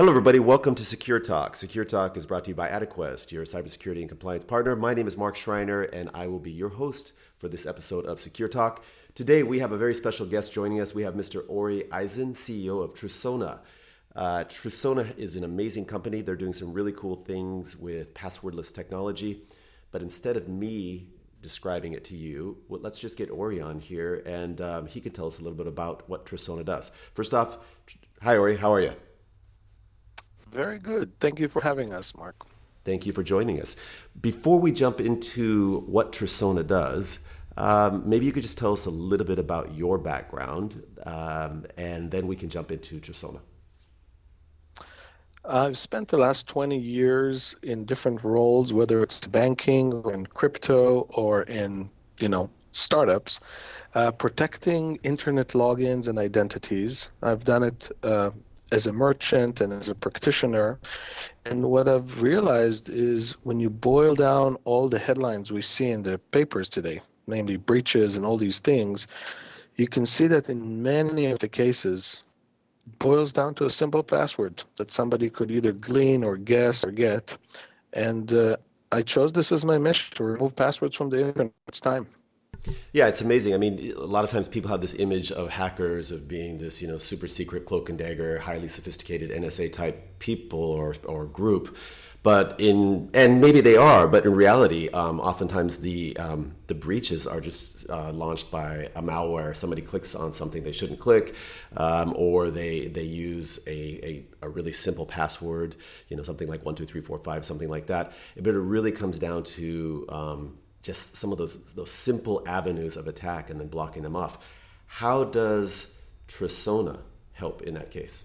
Hello, everybody. Welcome to Secure Talk. Secure Talk is brought to you by Adequest, your cybersecurity and compliance partner. My name is Mark Schreiner, and I will be your host for this episode of Secure Talk. Today, we have a very special guest joining us. We have Mr. Ori Eisen, CEO of Trusona. Uh, Trusona is an amazing company. They're doing some really cool things with passwordless technology. But instead of me describing it to you, well, let's just get Ori on here, and um, he can tell us a little bit about what Trusona does. First off, hi, Ori. How are you? Very good. Thank you for having us, Mark. Thank you for joining us. Before we jump into what Trusona does, um, maybe you could just tell us a little bit about your background, um, and then we can jump into Trusona. I've spent the last 20 years in different roles, whether it's banking or in crypto or in, you know, startups, uh, protecting internet logins and identities. I've done it uh, as a merchant and as a practitioner. And what I've realized is when you boil down all the headlines we see in the papers today, namely breaches and all these things, you can see that in many of the cases, boils down to a simple password that somebody could either glean or guess or get. And uh, I chose this as my mission to remove passwords from the internet. It's time. Yeah, it's amazing. I mean, a lot of times people have this image of hackers of being this, you know, super secret cloak and dagger, highly sophisticated NSA type people or or group. But in and maybe they are, but in reality, um, oftentimes the um, the breaches are just uh, launched by a malware. Somebody clicks on something they shouldn't click, um, or they they use a, a, a really simple password, you know, something like one two three four five, something like that. But it really comes down to um, just some of those those simple avenues of attack and then blocking them off. How does Trusona help in that case?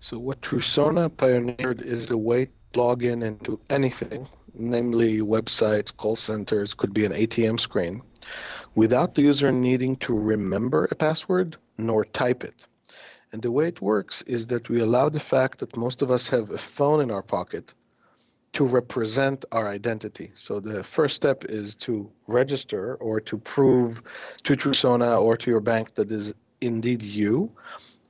So what Trusona pioneered is a way to log in into anything, namely websites, call centers, could be an ATM screen, without the user needing to remember a password nor type it. And the way it works is that we allow the fact that most of us have a phone in our pocket to represent our identity. So the first step is to register or to prove to Trusona or to your bank that is indeed you.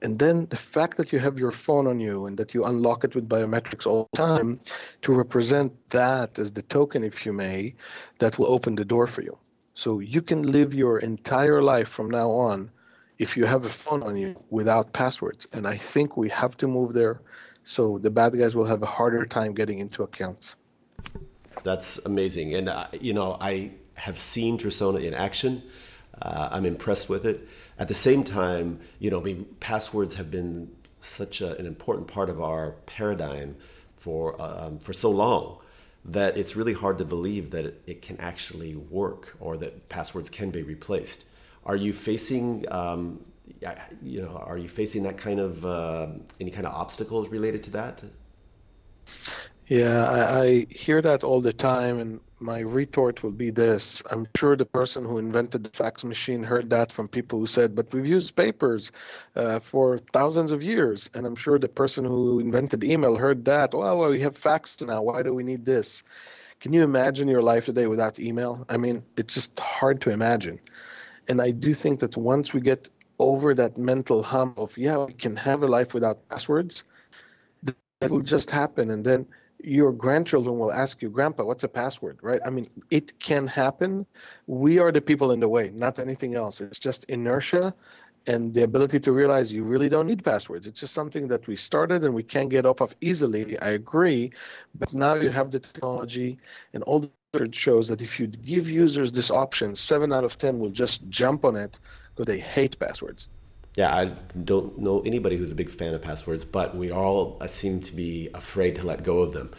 And then the fact that you have your phone on you and that you unlock it with biometrics all the time to represent that as the token, if you may, that will open the door for you. So you can live your entire life from now on if you have a phone on you without passwords. And I think we have to move there so the bad guys will have a harder time getting into accounts. That's amazing, and uh, you know I have seen Trusona in action. Uh, I'm impressed with it. At the same time, you know, passwords have been such a, an important part of our paradigm for um, for so long that it's really hard to believe that it, it, can actually work or that passwords can be replaced. Are you facing um, you know, are you facing that kind of uh, any kind of obstacles related to that? Yeah, I, I, hear that all the time, and my retort will be this: I'm sure the person who invented the fax machine heard that from people who said, "But we've used papers uh, for thousands of years," and I'm sure the person who invented email heard that. Well, well, we have fax now. Why do we need this? Can you imagine your life today without email? I mean, it's just hard to imagine. And I do think that once we get over that mental hump of yeah we can have a life without passwords that will just happen. And then your grandchildren will ask you grandpa what's a password? Right? I mean it can happen. We are the people in the way not anything else. It's just inertia and the ability to realize you really don't need passwords. It's just something that we started and we can't get off of easily. I agree. But now you have the technology and all the research shows that if you give users this option 7 out of 10 will just jump on it because they hate passwords. Yeah, I don't know anybody who's a big fan of passwords, but we all uh, seem to be afraid to let go of them.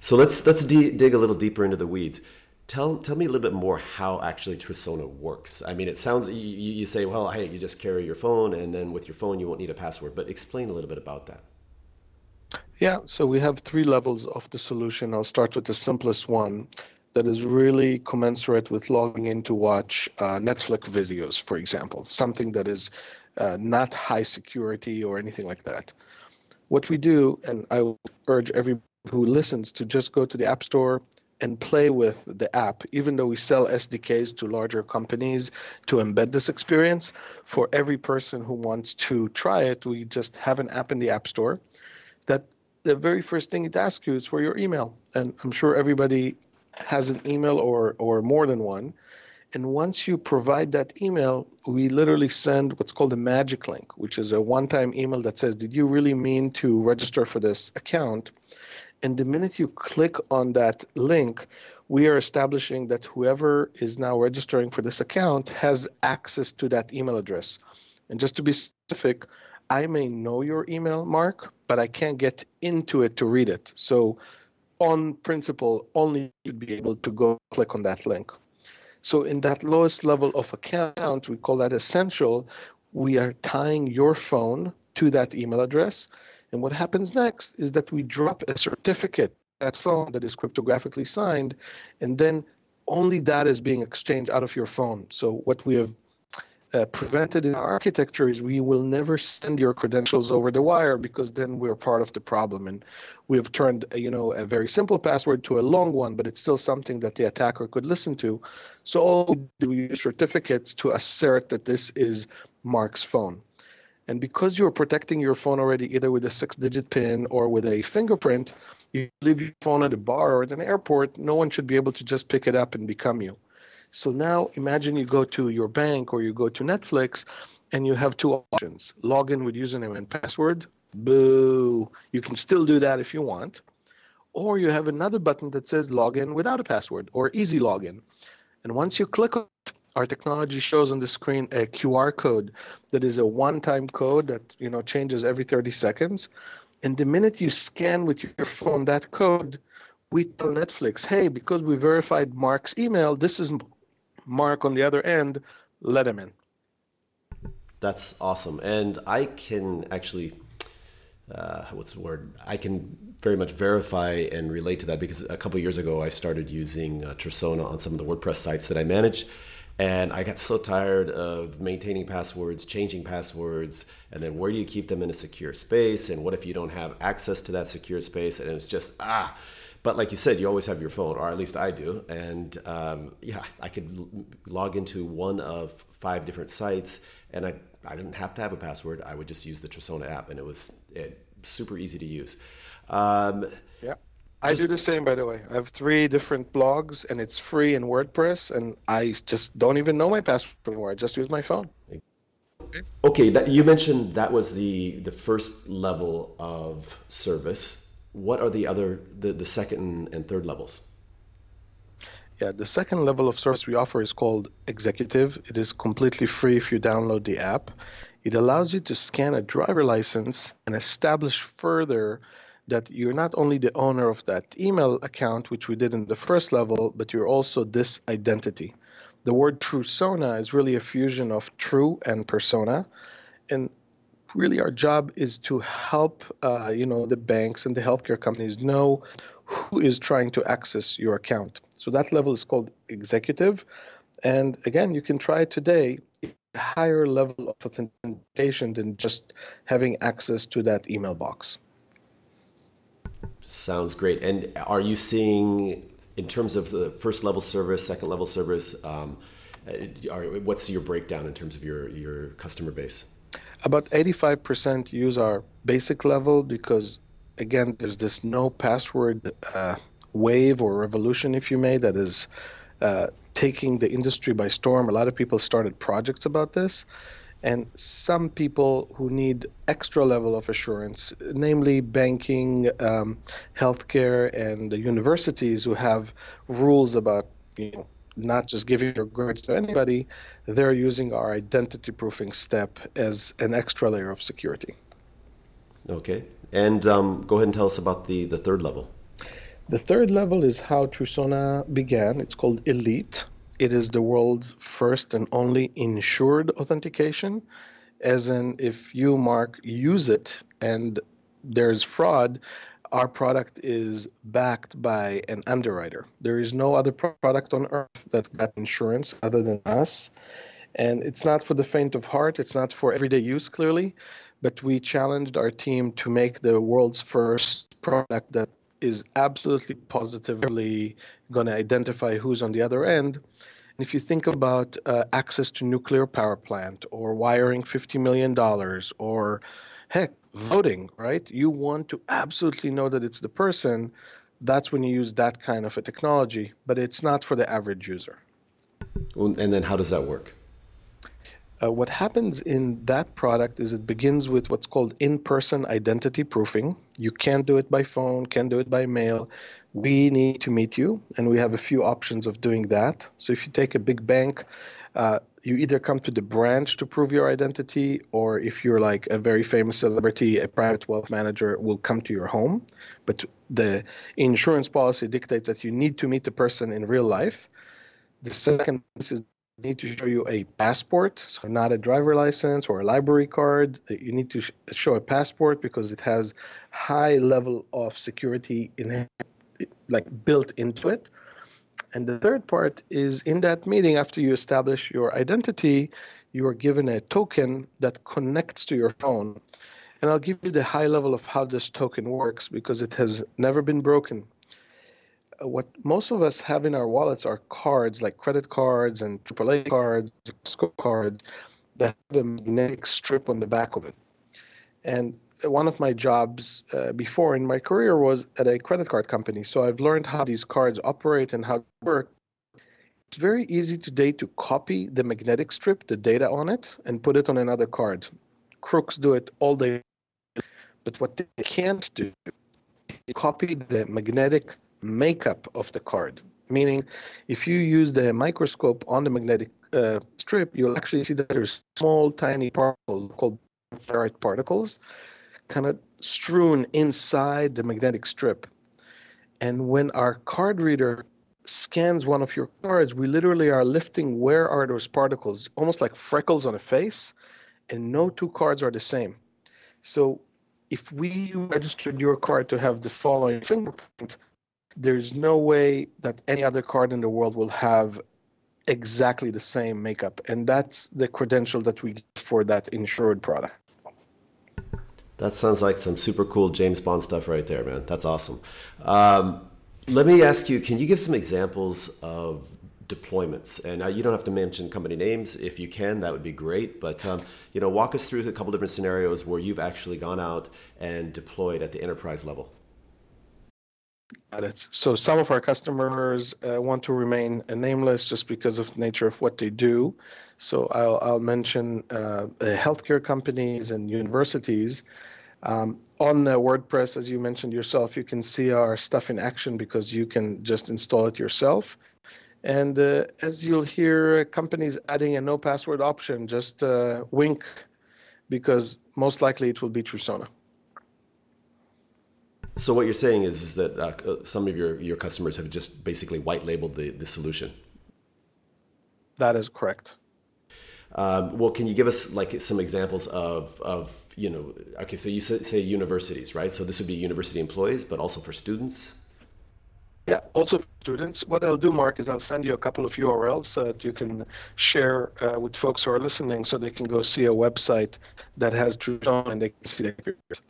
So let's let's de- dig a little deeper into the weeds. Tell tell me a little bit more how actually Trusona works. I mean, it sounds you, you say, well, hey, you just carry your phone, and then with your phone you won't need a password. But explain a little bit about that. Yeah, so we have three levels of the solution. I'll start with the simplest one. That is really commensurate with logging in to watch uh, Netflix videos, for example, something that is uh, not high security or anything like that. What we do, and I urge everyone who listens to just go to the App Store and play with the app, even though we sell SDKs to larger companies to embed this experience. For every person who wants to try it, we just have an app in the App Store that the very first thing it asks you is for your email. And I'm sure everybody has an email or, or more than one. And once you provide that email, we literally send what's called a magic link, which is a one time email that says, Did you really mean to register for this account? And the minute you click on that link, we are establishing that whoever is now registering for this account has access to that email address. And just to be specific, I may know your email, Mark, but I can't get into it to read it. So, on principle, only you'd be able to go click on that link. So, in that lowest level of account, we call that essential. We are tying your phone to that email address. And what happens next is that we drop a certificate that phone that is cryptographically signed, and then only that is being exchanged out of your phone. So what we have uh, prevented in architecture is we will never send your credentials over the wire because then we're part of the problem. And we have turned uh, you know a very simple password to a long one but it's still something that the attacker could listen to. So all we use certificates to assert that this is mark's phone. And because you're protecting your phone already, either with a six digit PIN or with a fingerprint, you leave your phone at a bar or at an airport, no one should be able to just pick it up and become you. So now imagine you go to your bank or you go to Netflix and you have two options log in with username and password. Boo. You can still do that if you want. Or you have another button that says login without a password or easy login. And once you click on it, our technology shows on the screen a QR code that is a one-time code that you know changes every 30 seconds. And the minute you scan with your phone that code, we tell Netflix, hey, because we verified Mark's email, this is Mark on the other end, let him in. That's awesome. And I can actually, uh, what's the word? I can very much verify and relate to that because a couple years ago I started using uh, on some of the WordPress sites that I manage. And I got so tired of maintaining passwords, changing passwords, and then where do you keep them in a secure space? And what if you don't have access to that secure space? And it's just, ah. But like you said, you always have your phone, or at least I do. And um, yeah, I could log into one of five different sites, and I, I didn't have to have a password. I would just use the Trusona app, and it was it, super easy to use. Um, yeah. I do the same, by the way. I have three different blogs, and it's free in WordPress, and I just don't even know my password anymore. I just use my phone. Okay, that, you mentioned that was the the first level of service. What are the other the, the second and third levels? Yeah, the second level of service we offer is called Executive. It is completely free if you download the app. It allows you to scan a driver license and establish further that you're not only the owner of that email account, which we did in the first level, but you're also this identity. The word Trusona is really a fusion of true and persona. And really our job is to help uh, you know the banks and the healthcare companies know who is trying to access your account. So that level is called executive. And again, you can try today a higher level of authentication than just having access to that email box. Sounds great. And are you seeing, in terms of the first level service, second level service, um, are, what's your breakdown in terms of your, your customer base? About 85% use our basic level because, again, there's this no password uh, wave or revolution, if you may, that is uh, taking the industry by storm. A lot of people started projects about this and some people who need extra level of assurance, namely banking, um, healthcare, and the universities who have rules about you know not just giving your grades to anybody, they're using our identity proofing step as an extra layer of security. Okay, and um, go ahead and tell us about the the third level. The third level is how Trusona began. It's called Elite it is the world's first and only insured authentication, as in if you, Mark, use it and there's fraud, our product is backed by an underwriter. There is no other product on earth that got insurance other than us. And it's not for the faint of heart, it's not for everyday use, clearly, but we challenged our team to make the world's first product that is absolutely positively going to identify who's on the other end. And if you think about uh, access to nuclear power plant or wiring $50 million or heck, voting, right? You want to absolutely know that it's the person. That's when you use that kind of a technology, but it's not for the average user. And then how does that work? Uh, what happens in that product is it begins with what's called in-person identity proofing. You can't do it by phone, can't do it by mail. We need to meet you, and we have a few options of doing that. So if you take a big bank, uh, you either come to the branch to prove your identity, or if you're like a very famous celebrity, a private wealth manager will come to your home. But the insurance policy dictates that you need to meet the person in real life. The second is need to show you a passport, so not a driver license or a library card. You need to show a passport because it has high level of security in like built into it. And the third part is in that meeting, after you establish your identity, you are given a token that connects to your phone. And I'll give you the high level of how this token works because it has never been broken. Uh, what most of us have in our wallets are cards like credit cards and AAA cards, Costco cards that have a magnetic strip on the back of it. And one of my jobs uh, before in my career was at a credit card company. So I've learned how these cards operate and how they work. It's very easy today to copy the magnetic strip, the data on it, and put it on another card. Crooks do it all day. But what they can't do is copy the magnetic makeup of the card. Meaning, if you use the microscope on the magnetic uh, strip, you'll actually see that there's small, tiny particles called ferrite particles kind of strewn inside the magnetic strip. And when our card reader scans one of your cards, we literally are lifting where are those particles, almost like freckles on a face, and no two cards are the same. So if we registered your card to have the following fingerprint, there's no way that any other card in the world will have exactly the same makeup. And that's the credential that we get for that insured product. That sounds like some super cool James Bond stuff right there, man. That's awesome. Um, let me ask you can you give some examples of deployments and you don't have to mention company names if you can that would be great but um, you know walk us through a couple different scenarios where you've actually gone out and deployed at the enterprise level Got it. So some of our customers uh, want to remain nameless just because of the nature of what they do. So I'll, I'll mention uh, healthcare companies and universities. Um, on uh, WordPress, as you mentioned yourself, you can see our stuff in action because you can just install it yourself. And uh, as you'll hear companies adding a no password option, just uh, wink because most likely it will be Trusona. So what you're saying is, is that uh, some of your, your customers have just basically white labeled the, the solution. That is correct. Um, well, can you give us like some examples of, of you know, okay, so you say, say universities, right? So this would be university employees, but also for students? Yeah, also for students. What I'll do, Mark, is I'll send you a couple of URLs that you can share uh, with folks who are listening so they can go see a website that has Trusona and they can see the pictures.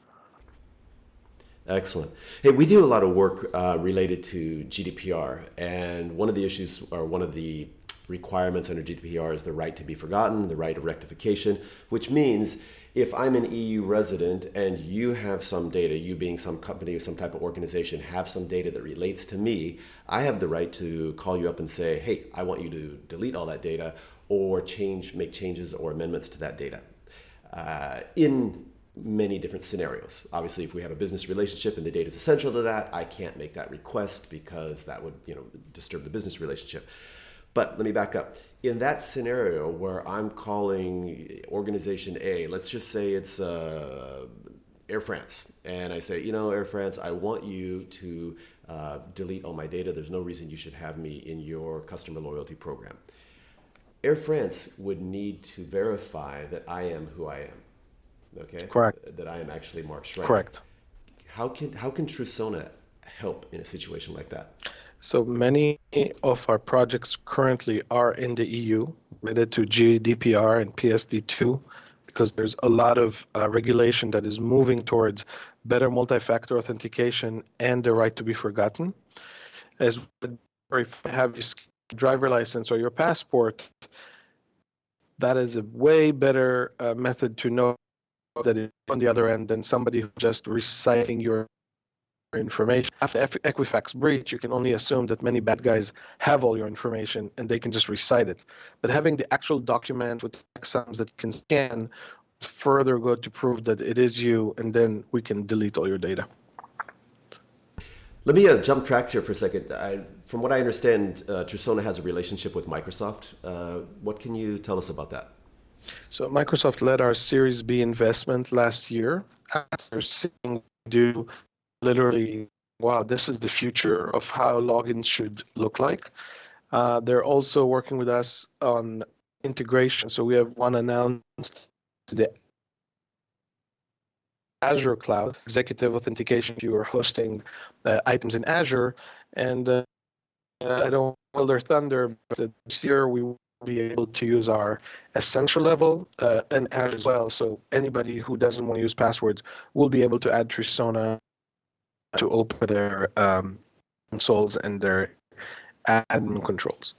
Excellent. Hey, we do a lot of work uh, related to GDPR, and one of the issues, or one of the requirements under GDPR is the right to be forgotten, the right of rectification, which means if I'm an EU resident and you have some data, you being some company or some type of organization have some data that relates to me, I have the right to call you up and say, hey, I want you to delete all that data or change, make changes or amendments to that data. Uh, in many different scenarios. Obviously, if we have a business relationship and the data is essential to that, I can't make that request because that would, you know, disturb the business relationship. But let me back up. In that scenario where I'm calling organization A, let's just say it's uh, Air France, and I say, you know, Air France, I want you to uh, delete all my data. There's no reason you should have me in your customer loyalty program. Air France would need to verify that I am who I am. Okay. Correct. That I am actually Mark Schreiner. Correct. How can how can Trusona help in a situation like that? So many of our projects currently are in the EU, related to GDPR and PSD2, because there's a lot of uh, regulation that is moving towards better multi-factor authentication and the right to be forgotten. As if you have your driver license or your passport, that is a way better uh, method to know that it's on the other end than somebody just reciting your information. After Equifax breach, you can only assume that many bad guys have all your information and they can just recite it. But having the actual document with exams that can scan is further good to prove that it is you, and then we can delete all your data. Let me uh, jump tracks here for a second. I, from what I understand, uh, Trusona has a relationship with Microsoft. Uh, what can you tell us about that? So Microsoft led our Series B investment last year after seeing do literally, wow, this is the future of how logins should look like. Uh, they're also working with us on integration. So we have one announced to the Azure cloud, executive authentication if you are hosting uh, items in Azure. And uh, I don't hold their thunder, but this year we will be able to use our essential level uh, and Azure as well. So anybody who doesn't want to use passwords will be able to add Trusona to open their um, consoles and their admin controls.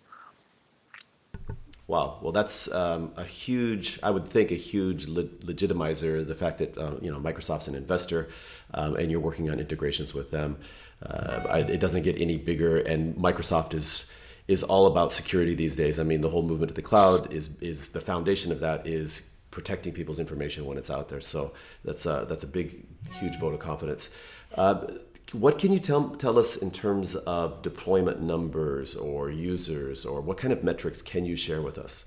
Wow. Well, that's um, a huge, I would think, a huge le- legitimizer. The fact that uh, you know Microsoft's an investor, um, and you're working on integrations with them. Uh, I, it doesn't get any bigger, and Microsoft is is all about security these days. I mean, the whole movement to the cloud is is the foundation of that is protecting people's information when it's out there. So that's a, that's a big, huge vote of confidence. Uh, what can you tell, tell us in terms of deployment numbers or users, or what kind of metrics can you share with us?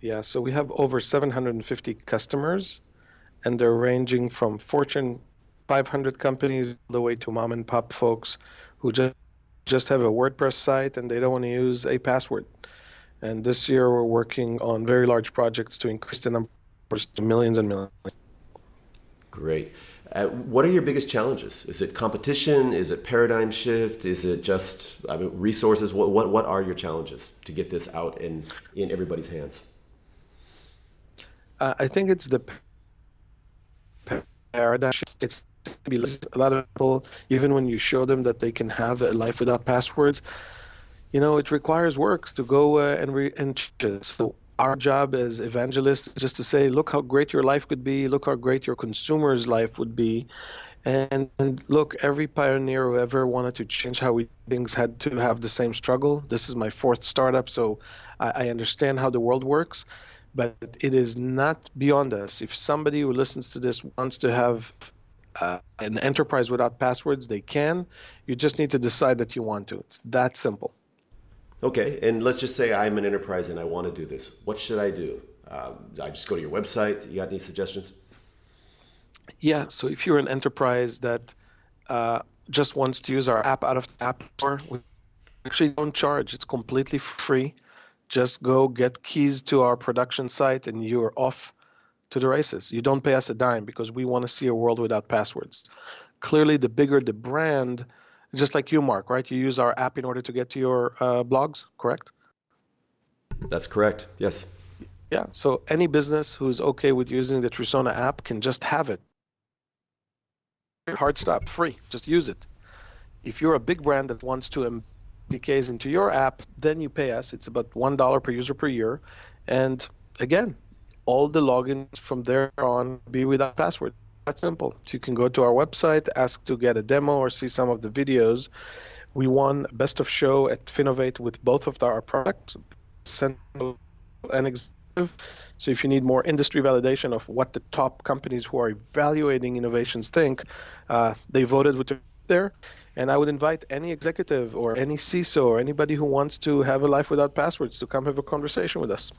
Yeah, so we have over 750 customers, and they're ranging from Fortune 500 companies all the way to mom and pop folks who just just have a WordPress site and they don't want to use a password. And this year we're working on very large projects to increase the numbers to millions and millions. Great. Uh, what are your biggest challenges? Is it competition? Is it paradigm shift? Is it just I mean, resources? What, what what are your challenges to get this out in in everybody's hands? Uh, I think it's the paradigm shift. It's a lot of people, even when you show them that they can have a life without passwords, you know, it requires work to go uh, and re- and so our job as evangelists is just to say, look how great your life could be, look how great your consumer's life would be. And, and look, every pioneer who ever wanted to change how we things had to have the same struggle. This is my fourth startup, so I, I understand how the world works, but it is not beyond us. If somebody who listens to this wants to have uh, an enterprise without passwords, they can. You just need to decide that you want to. It's that simple. Okay, and let's just say I'm an enterprise and I want to do this. What should I do? Um, I just go to your website. You got any suggestions? Yeah, so if you're an enterprise that uh, just wants to use our app out of the App Store, we actually don't charge. It's completely free. Just go get keys to our production site and you're off to the races. You don't pay us a dime because we want to see a world without passwords. Clearly, the bigger the brand, just like you, Mark, right? You use our app in order to get to your uh, blogs, correct? That's correct. Yes. Yeah. So any business who's okay with using the Trusona app can just have it. Hard stop, free. Just use it. If you're a big brand that wants to SDKs into your app, then you pay us. It's about one dollar per user per year, and again, all the logins from there on be without password that simple. You can go to our website, ask to get a demo or see some of the videos. We won Best of Show at Finovate with both of our products, Essential and Executive. So if you need more industry validation of what the top companies who are evaluating innovations think, uh, they voted with there. And I would invite any executive or any CISO or anybody who wants to have a life without passwords to come have a conversation with us.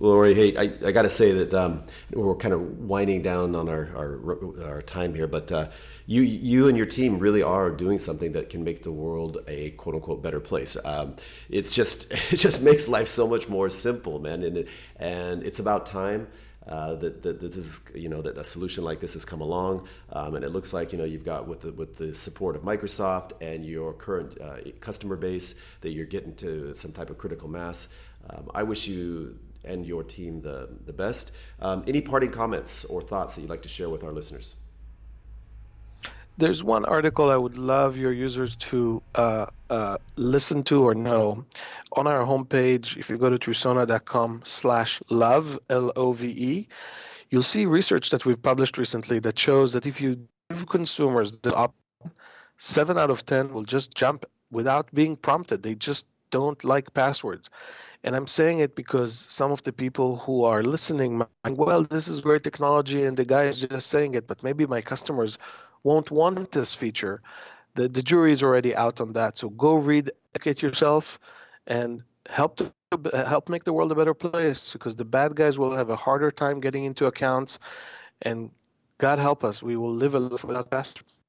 Ori, hey, I, I got to say that um, we're kind of winding down on our, our, our time here, but uh, you you and your team really are doing something that can make the world a quote unquote better place. Um, it's just it just makes life so much more simple, man, and it, and it's about time. uh, that, that, that, this is, you know, that a solution like this has come along. Um, and it looks like, you know, you've got with the, with the support of Microsoft and your current uh, customer base that you're getting to some type of critical mass. Um, I wish you and your team the, the best. Um, any parting comments or thoughts that you'd like to share with our listeners? There's one article I would love your users to uh, uh, listen to or know. On our homepage, if you go to trusona.com slash love, L-O-V-E, you'll see research that we've published recently that shows that if you give consumers the option, seven out of 10 will just jump without being prompted. They just don't like passwords. And I'm saying it because some of the people who are listening, might, well, this is great technology and the guy is just saying it, but maybe my customers won't want this feature. The, the jury is already out on that. So go read, educate yourself, and help to help make the world a better place because the bad guys will have a harder time getting into accounts and God help us, we will live a life without passwords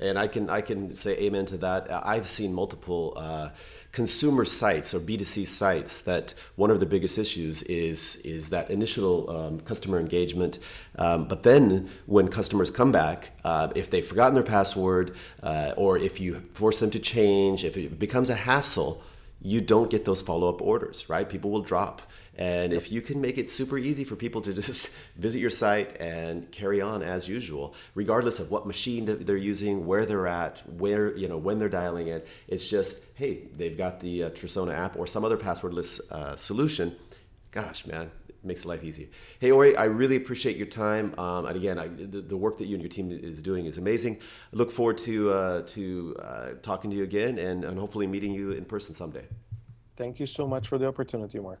and I can I can say amen to that. I've seen multiple uh, consumer sites or B2C sites that one of the biggest issues is is that initial um, customer engagement. Um, but then when customers come back, uh, if they've forgotten their password uh, or if you force them to change, if it becomes a hassle, you don't get those follow up orders. Right? People will drop. And if you can make it super easy for people to just visit your site and carry on as usual, regardless of what machine they're using, where they're at, where you know when they're dialing it, it's just hey, they've got the uh, Trusona app or some other passwordless uh, solution. Gosh, man, it makes life easy. Hey, Ori, I really appreciate your time. Um, and again, I, the, the, work that you and your team is doing is amazing. I look forward to uh, to uh, talking to you again and, and hopefully meeting you in person someday. Thank you so much for the opportunity, Mark.